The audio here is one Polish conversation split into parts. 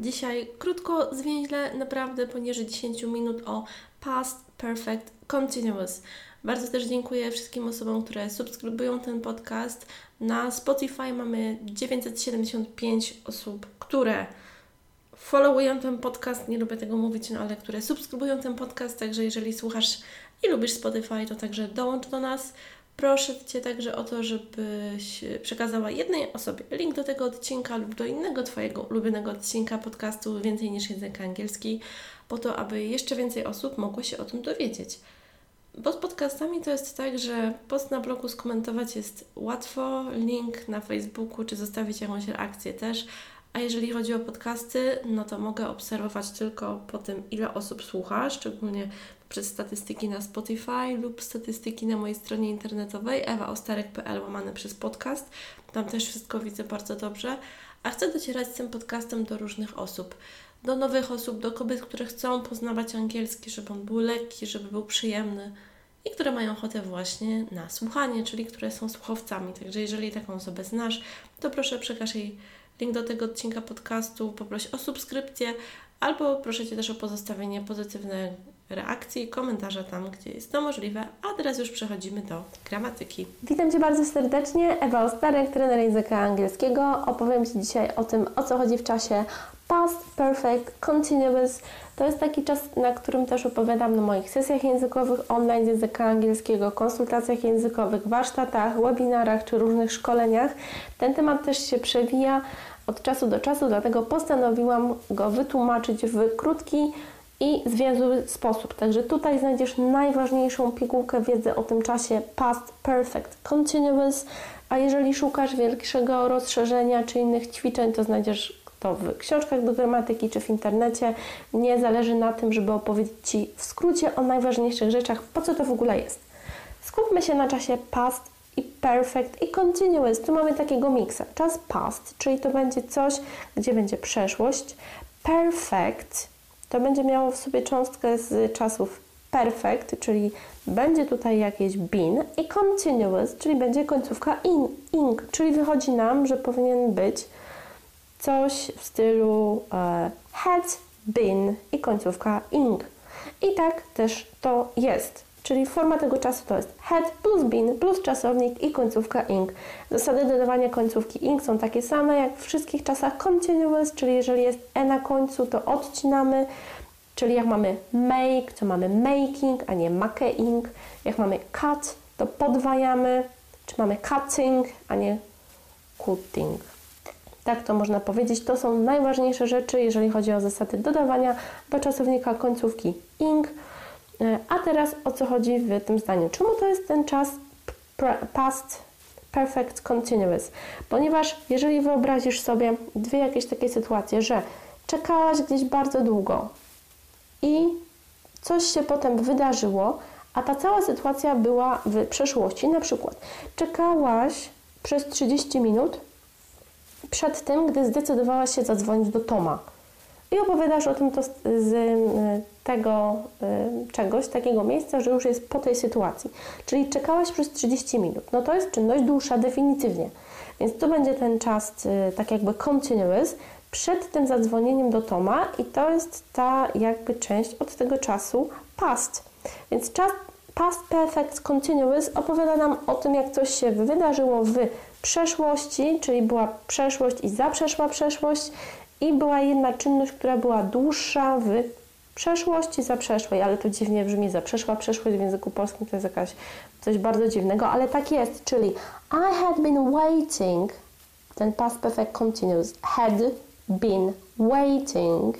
Dzisiaj krótko, zwięźle, naprawdę poniżej 10 minut o past perfect continuous. Bardzo też dziękuję wszystkim osobom, które subskrybują ten podcast. Na Spotify mamy 975 osób, które followują ten podcast, nie lubię tego mówić, no ale które subskrybują ten podcast, także jeżeli słuchasz i lubisz Spotify, to także dołącz do nas. Proszę Cię także o to, żebyś przekazała jednej osobie link do tego odcinka lub do innego Twojego ulubionego odcinka podcastu Więcej niż język angielski, po to, aby jeszcze więcej osób mogło się o tym dowiedzieć. Bo z podcastami to jest tak, że post na blogu skomentować jest łatwo, link na Facebooku czy zostawić jakąś reakcję też, a jeżeli chodzi o podcasty, no to mogę obserwować tylko po tym, ile osób słucha, szczególnie przez statystyki na Spotify lub statystyki na mojej stronie internetowej ewaostarek.pl łamane przez podcast. Tam też wszystko widzę bardzo dobrze. A chcę docierać z tym podcastem do różnych osób. Do nowych osób, do kobiet, które chcą poznawać angielski, żeby on był lekki, żeby był przyjemny i które mają ochotę właśnie na słuchanie, czyli które są słuchowcami. Także jeżeli taką osobę znasz, to proszę przekaż jej link do tego odcinka podcastu, poproś o subskrypcję albo proszę Cię też o pozostawienie pozytywnej reakcji i komentarza tam, gdzie jest to możliwe. A teraz już przechodzimy do gramatyki. Witam Cię bardzo serdecznie. Ewa Ostarek, trener języka angielskiego. Opowiem Ci dzisiaj o tym, o co chodzi w czasie past perfect continuous. To jest taki czas, na którym też opowiadam na moich sesjach językowych online z języka angielskiego, konsultacjach językowych, warsztatach, webinarach czy różnych szkoleniach. Ten temat też się przewija od czasu do czasu, dlatego postanowiłam go wytłumaczyć w krótki i zwięzły sposób. Także tutaj znajdziesz najważniejszą pigułkę wiedzy o tym czasie past perfect continuous, a jeżeli szukasz większego rozszerzenia czy innych ćwiczeń, to znajdziesz to w książkach do gramatyki czy w internecie. Nie zależy na tym, żeby opowiedzieć Ci w skrócie o najważniejszych rzeczach, po co to w ogóle jest. Skupmy się na czasie past perfect i continuous. Tu mamy takiego miksa. Czas past, czyli to będzie coś, gdzie będzie przeszłość. Perfect to będzie miało w sobie cząstkę z czasów perfect, czyli będzie tutaj jakieś been i continuous, czyli będzie końcówka in, ing, czyli wychodzi nam, że powinien być coś w stylu e, had been i końcówka ing. I tak też to jest. Czyli forma tego czasu to jest had plus been plus czasownik i końcówka ing. Zasady dodawania końcówki ing są takie same jak w wszystkich czasach continuous, czyli jeżeli jest e na końcu, to odcinamy. Czyli jak mamy make, to mamy making, a nie making. Jak mamy cut, to podwajamy. Czy mamy cutting, a nie cutting. Tak to można powiedzieć. To są najważniejsze rzeczy, jeżeli chodzi o zasady dodawania do czasownika końcówki ing. A teraz o co chodzi w tym zdaniu? Czemu to jest ten czas past perfect continuous? Ponieważ jeżeli wyobrazisz sobie dwie jakieś takie sytuacje, że czekałaś gdzieś bardzo długo i coś się potem wydarzyło, a ta cała sytuacja była w przeszłości, na przykład czekałaś przez 30 minut przed tym, gdy zdecydowałaś się zadzwonić do Toma i opowiadasz o tym to z, y, tego y, czegoś, takiego miejsca, że już jest po tej sytuacji. Czyli czekałaś przez 30 minut. No to jest czynność dłuższa definitywnie. Więc to będzie ten czas y, tak jakby continuous przed tym zadzwonieniem do Toma i to jest ta jakby część od tego czasu past. Więc czas past perfect continuous opowiada nam o tym, jak coś się wydarzyło w przeszłości, czyli była przeszłość i zaprzeszła przeszłość i była jedna czynność, która była dłuższa w przeszłości, zaprzeszłej, ale to dziwnie brzmi, zaprzeszła przeszłość w języku polskim to jest jakaś coś bardzo dziwnego, ale tak jest, czyli I had been waiting, ten past perfect continuous, had been waiting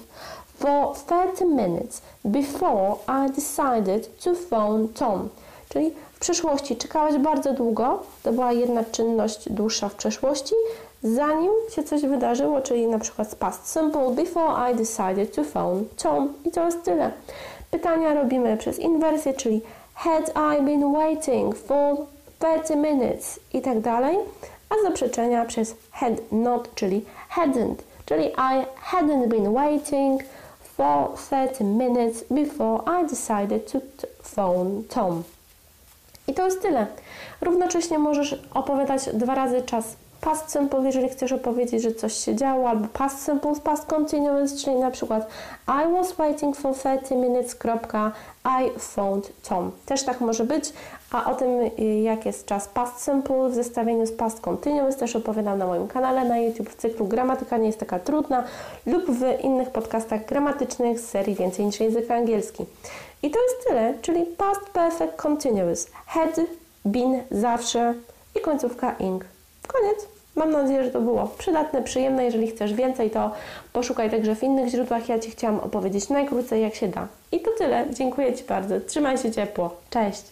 for 30 minutes before I decided to phone Tom. Czyli w przeszłości czekałaś bardzo długo, to była jedna czynność dłuższa w przeszłości, zanim się coś wydarzyło, czyli na przykład past simple before I decided to phone Tom i to jest tyle. Pytania robimy przez inwersję, czyli had I been waiting for 30 minutes i tak dalej, a zaprzeczenia przez had not, czyli hadn't, czyli I hadn't been waiting for 30 minutes before I decided to phone Tom. I to jest tyle. Równocześnie możesz opowiadać dwa razy czas past simple, jeżeli chcesz opowiedzieć, że coś się działo, albo past simple z past continuous, czyli na przykład I was waiting for 30 minutes, kropka, I phoned Tom. Też tak może być, a o tym, jak jest czas past simple w zestawieniu z past continuous też opowiadam na moim kanale na YouTube w cyklu Gramatyka nie jest taka trudna lub w innych podcastach gramatycznych z serii Więcej niż język angielski. I to jest tyle, czyli past perfect continuous. Had, been, zawsze i końcówka ing. Koniec. Mam nadzieję, że to było przydatne, przyjemne. Jeżeli chcesz więcej, to poszukaj także w innych źródłach. Ja Ci chciałam opowiedzieć najkrócej, jak się da. I to tyle. Dziękuję Ci bardzo. Trzymaj się ciepło. Cześć.